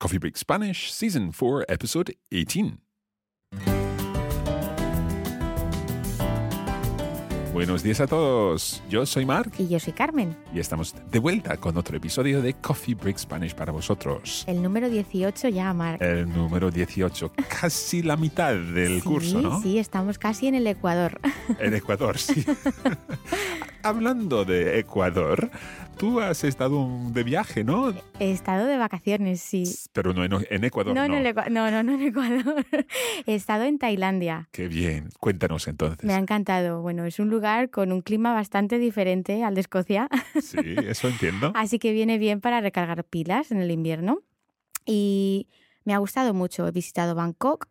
Coffee Break Spanish, Season 4, Episode 18. Buenos días a todos. Yo soy Mark Y yo soy Carmen, y estamos de vuelta con otro episodio de Coffee Break Spanish para vosotros. el número 18 ya, Marc. El número 18, casi la mitad del sí, curso, ¿no? Sí, estamos casi en el Ecuador. En Ecuador, sí. Hablando de Ecuador, tú has estado de viaje, ¿no? He estado de vacaciones, sí. Pero no en, en Ecuador, No, no. en no, no, no en Ecuador. He estado en Tailandia. Qué bien. Cuéntanos entonces. Me ha encantado. Bueno, es un lugar con un clima bastante diferente al de Escocia, Sí, eso entiendo. así que viene bien para recargar pilas en el invierno. Y me ha gustado mucho. He visitado Bangkok,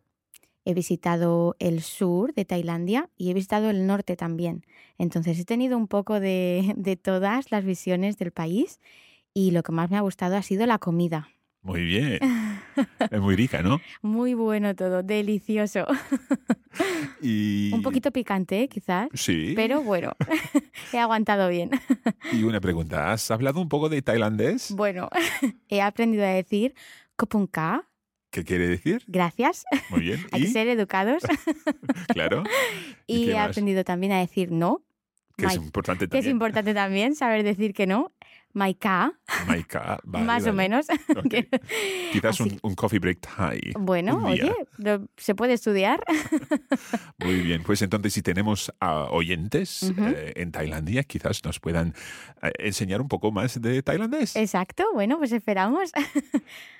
he visitado el sur de Tailandia y he visitado el norte también. Entonces he tenido un poco de, de todas las visiones del país y lo que más me ha gustado ha sido la comida. Muy bien. Es muy rica, ¿no? Muy bueno todo, delicioso. Y... Un poquito picante, ¿eh? quizás, Sí. pero bueno, he aguantado bien. Y una pregunta, ¿has hablado un poco de tailandés? Bueno, he aprendido a decir kopunka, ¿Qué quiere decir? gracias, Muy bien. hay que ser educados. Claro. ¿Y Y he más? aprendido también a decir no, Que es importante que es también. importante también saber decir que no. Maika, Maika, vale, más o menos. Quizás un, un coffee break Thai. Bueno, oye, se puede estudiar. Muy bien, pues entonces si tenemos a oyentes eh, en Tailandia, quizás nos puedan eh, enseñar un poco más de tailandés. Exacto, bueno, pues esperamos.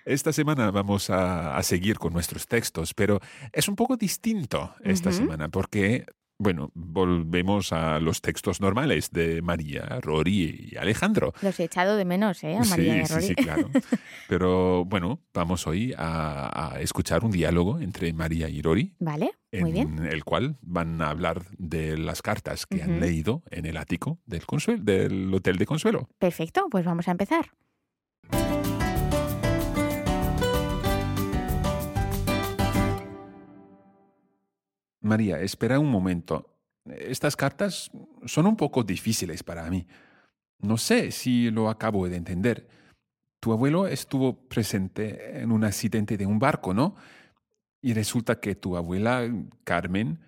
Esta semana vamos a, a seguir con nuestros textos, pero es un poco distinto esta semana porque, bueno, volvemos a los textos normales de María, Rory y Alejandro. Los he echado de menos, ¿eh? A María y a sí, Rory. sí, claro. Pero bueno, vamos hoy a, a escuchar un diálogo entre María y Rory, Vale, muy bien. en el cual van a hablar de las cartas que han leído en el ático del, Consuelo, del Hotel de Consuelo. Perfecto, pues vamos a empezar. María, espera un momento. Estas cartas son un poco difíciles para mí. No sé si lo acabo de entender. Tu abuelo estuvo presente en un accidente de un barco, ¿no? Y resulta que tu abuela, Carmen,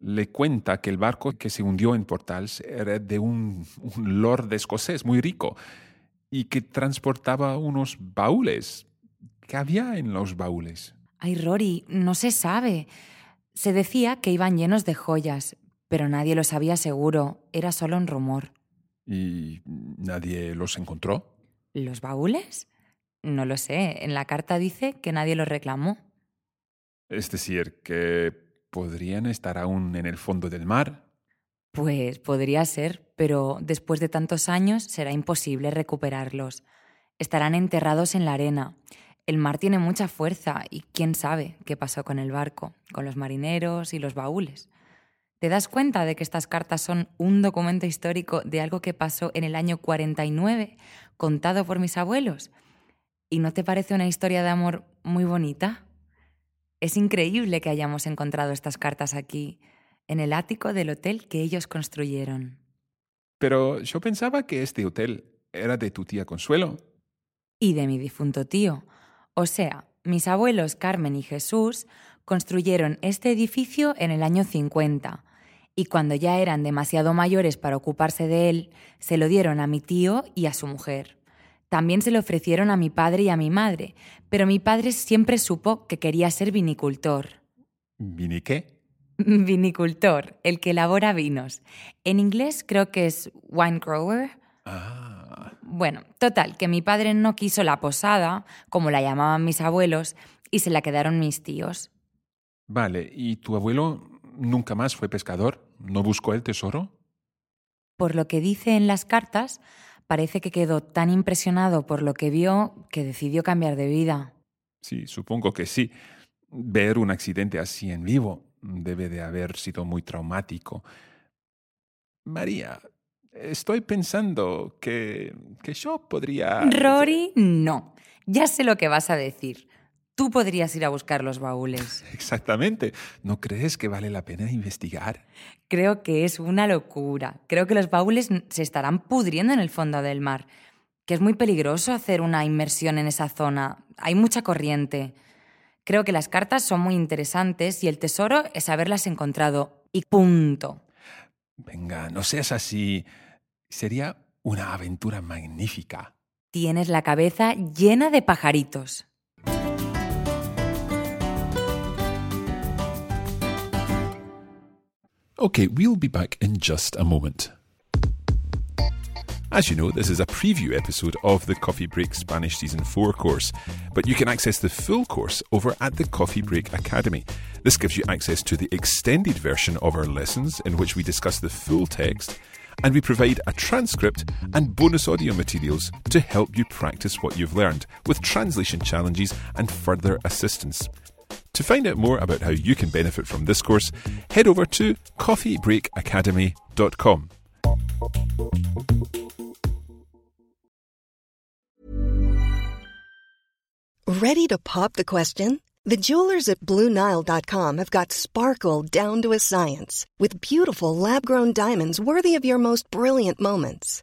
le cuenta que el barco que se hundió en Portals era de un, lord escocés muy rico y que transportaba unos baúles. ¿Qué había en los baúles? Ay, Rory, no se sabe. Se decía que iban llenos de joyas, pero nadie lo sabía seguro. Era solo un rumor. ¿Y nadie los encontró? ¿Los baúles? No lo sé. En la carta dice que nadie los reclamó. Es decir, que podrían estar aún en el fondo del mar. Pues podría ser, pero después de tantos años será imposible recuperarlos. Estarán enterrados en la arena. El mar tiene mucha fuerza y quién sabe qué pasó con el barco, con los marineros y los baúles. ¿Te das cuenta de que estas cartas son un documento histórico de algo que pasó en el año 49, contado por mis abuelos? ¿Y no te parece una historia de amor muy bonita? Es increíble que hayamos encontrado estas cartas aquí, en el ático del hotel que ellos construyeron. Pero yo pensaba que este hotel era de tu tía Consuelo. Y de mi difunto tío. O sea, mis abuelos Carmen y Jesús construyeron este edificio en el año 50 y cuando ya eran demasiado mayores para ocuparse de él, se lo dieron a mi tío y a su mujer. También se le ofrecieron a mi padre y a mi madre, pero mi padre siempre supo que quería ser vinicultor. ¿Vini qué? Vinicultor, el que elabora vinos. En inglés creo que es wine grower. Ah, Bueno, total, que mi padre no quiso la posada, como la llamaban mis abuelos, y se la quedaron mis tíos. Vale. ¿Y tu abuelo nunca más fue pescador? ¿No buscó el tesoro? Por lo que dice en las cartas, parece que quedó tan impresionado por lo que vio que decidió cambiar de vida. Sí, supongo que sí. Ver un accidente así en vivo debe de haber sido muy traumático. María, estoy pensando que, que yo podría... Rory, no. Ya sé lo que vas a decir. Tú podrías ir a buscar los baúles. Exactamente. ¿No crees que vale la pena investigar? Creo que es una locura. Creo que los baúles se estarán pudriendo en el fondo del mar. Que es muy peligroso hacer una inmersión en esa zona. Hay mucha corriente. Creo que las cartas son muy interesantes y el tesoro es haberlas encontrado. Y punto. Venga, no seas así. Sería una aventura magnífica. Tienes la cabeza llena de pajaritos. Okay, we'll be back in just a moment. As you know, this is a preview episode of the Coffee Break Spanish Season 4 course, but you can access the full course over at the Coffee Break Academy. This gives you access to the extended version of our lessons, in which we discuss the full text, and we provide a transcript and bonus audio materials to help you practice what you've learned, with translation challenges and further assistance. To find out more about how you can benefit from this course, head over to coffeebreakacademy.com. Ready to pop the question? The jewelers at BlueNile.com have got sparkle down to a science with beautiful lab grown diamonds worthy of your most brilliant moments.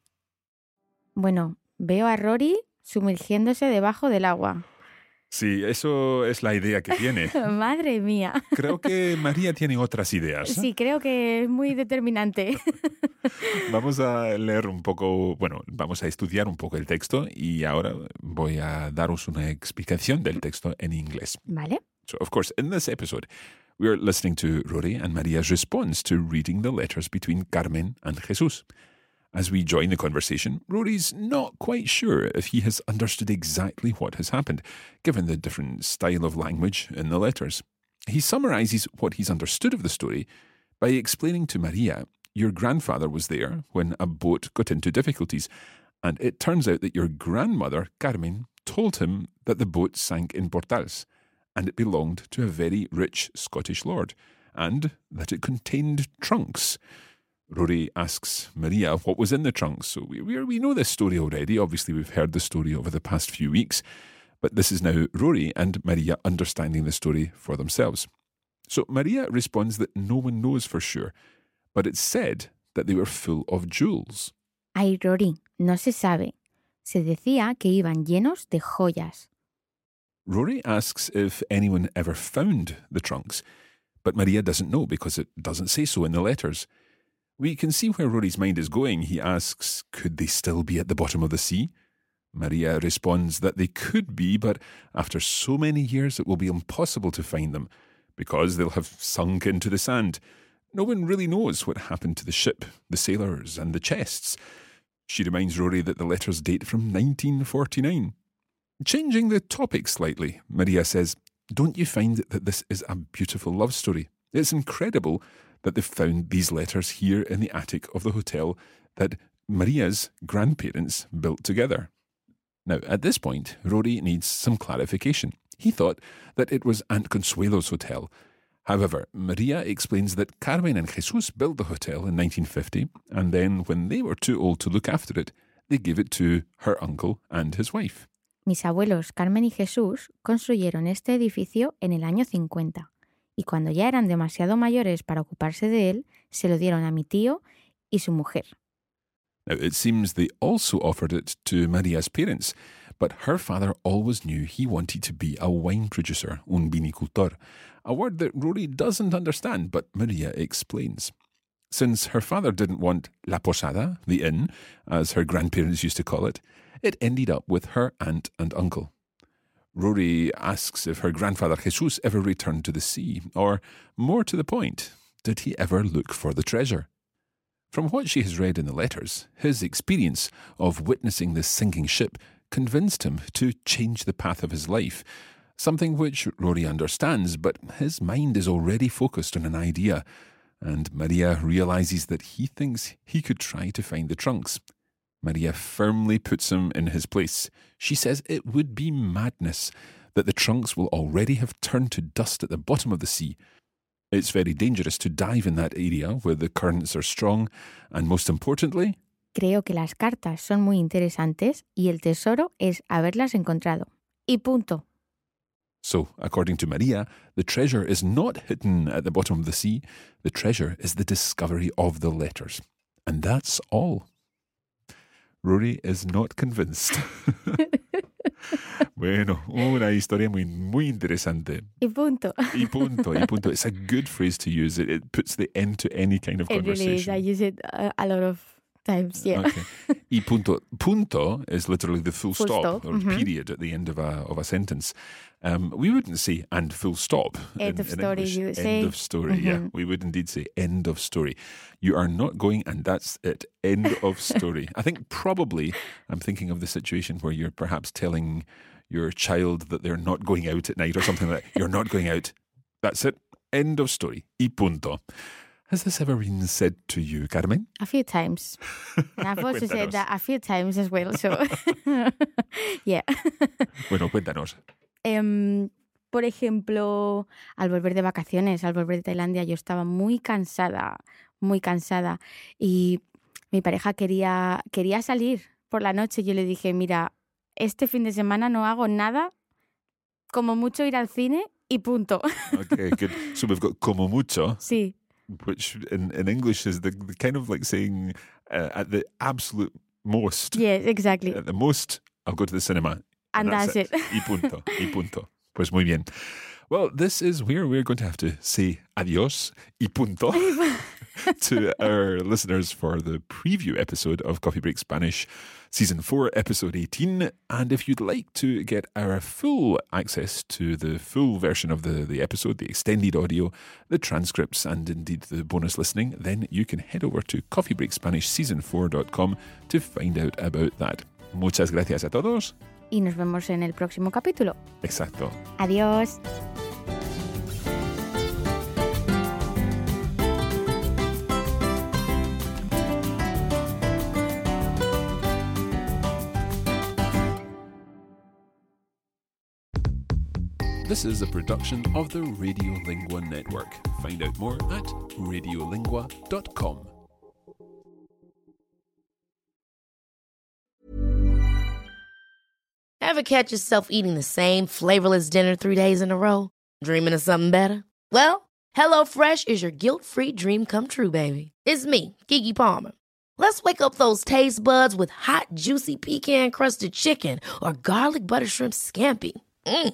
Bueno, veo a Rory sumergiéndose debajo del agua. Sí, eso es la idea que tiene. Madre mía. Creo que María tiene otras ideas. Sí, creo que es muy determinante. Vamos a leer un poco, bueno, vamos a estudiar un poco el texto y ahora voy a daros una explicación del texto en inglés. ¿Vale? So, of course, in this episode, we are listening to Rory and Maria's response to reading the letters between Carmen and Jesus. As we join the conversation, Rory's not quite sure if he has understood exactly what has happened, given the different style of language in the letters. He summarizes what he's understood of the story by explaining to Maria, Your grandfather was there when a boat got into difficulties, and it turns out that your grandmother, Carmen, told him that the boat sank in Portals, and it belonged to a very rich Scottish lord, and that it contained trunks. Rory asks Maria what was in the trunks. So we, we, we know this story already. Obviously, we've heard the story over the past few weeks, but this is now Rory and Maria understanding the story for themselves. So Maria responds that no one knows for sure, but it's said that they were full of jewels. Ay, Rory, no se sabe. Se decía que iban llenos de joyas. Rory asks if anyone ever found the trunks, but Maria doesn't know because it doesn't say so in the letters. We can see where Rory's mind is going. He asks, Could they still be at the bottom of the sea? Maria responds that they could be, but after so many years it will be impossible to find them because they'll have sunk into the sand. No one really knows what happened to the ship, the sailors, and the chests. She reminds Rory that the letters date from 1949. Changing the topic slightly, Maria says, Don't you find that this is a beautiful love story? It's incredible that they've found these letters here in the attic of the hotel that Maria's grandparents built together. Now, at this point, Rory needs some clarification. He thought that it was Aunt Consuelo's hotel. However, Maria explains that Carmen and Jesus built the hotel in 1950, and then, when they were too old to look after it, they gave it to her uncle and his wife. Mis abuelos Carmen y Jesús construyeron este edificio en el año 50 y cuando ya eran demasiado mayores para ocuparse de él, se lo dieron a mi tío y su mujer. Now, it seems they also offered it to Maria's parents, but her father always knew he wanted to be a wine producer, un vinicultor, a word that Rory doesn't understand, but Maria explains. Since her father didn't want la posada, the inn, as her grandparents used to call it, it ended up with her aunt and uncle. Rory asks if her grandfather Jesus ever returned to the sea, or, more to the point, did he ever look for the treasure? From what she has read in the letters, his experience of witnessing the sinking ship convinced him to change the path of his life, something which Rory understands, but his mind is already focused on an idea, and Maria realizes that he thinks he could try to find the trunks. Maria firmly puts him in his place. She says it would be madness, that the trunks will already have turned to dust at the bottom of the sea, it's very dangerous to dive in that area where the currents are strong, and most importantly, Creo que las cartas son muy interesantes y el tesoro es haberlas encontrado. Y punto. So, according to Maria, the treasure is not hidden at the bottom of the sea. The treasure is the discovery of the letters. And that's all. Rory is not convinced. bueno, una historia muy, muy interesante. Y punto. Y punto, y punto. It's a good phrase to use. It, it puts the end to any kind of It conversation. really is. I use it uh, a lot of times. Yeah. Okay. Y punto. Punto is literally the full, Full stop, stop, or mhm. period at the end of a of a sentence. Um, we wouldn't say and full stop. End in, of in story, English. you would end say. of story. Yeah, Mhm. we would indeed say end of story. You are not going, and that's it. End of story. I think probably I'm thinking of the situation where you're perhaps telling your child that they're not going out at night or something like that. You're not going out. That's it. End of story. Y punto. Has this ever been said to you, Carmen? A few times. And I've also said that a few times as well. So, yeah. Bueno, cuéntanos. Em, por ejemplo, al volver de vacaciones, al volver de Tailandia, yo estaba muy cansada, muy cansada. Y mi pareja quería, quería salir por la noche. Yo le dije, mira, este fin de semana no hago nada, como mucho ir al cine y punto. Okay, good. So we've got como mucho, Sí, which in, in English is the, the kind of like saying uh, at the absolute most. yes, exactly. At the most, I'll go to the cinema. And that's it. Y punto. Y punto. Pues muy bien. Well, this is where we're going to have to say adios y punto to our listeners for the preview episode of Coffee Break Spanish, Season 4, Episode 18. And if you'd like to get our full access to the full version of the, the episode, the extended audio, the transcripts, and indeed the bonus listening, then you can head over to coffeebreakSpanishSeason4.com to find out about that. Muchas gracias a todos. Y nos vemos en el próximo capítulo. Exacto. Adiós. This is a production of the Radiolingua Network. Find out more at radiolingua.com. Ever catch yourself eating the same flavorless dinner three days in a row? Dreaming of something better? Well, HelloFresh is your guilt free dream come true, baby. It's me, Keke Palmer. Let's wake up those taste buds with hot, juicy pecan crusted chicken or garlic butter shrimp scampi. Mm.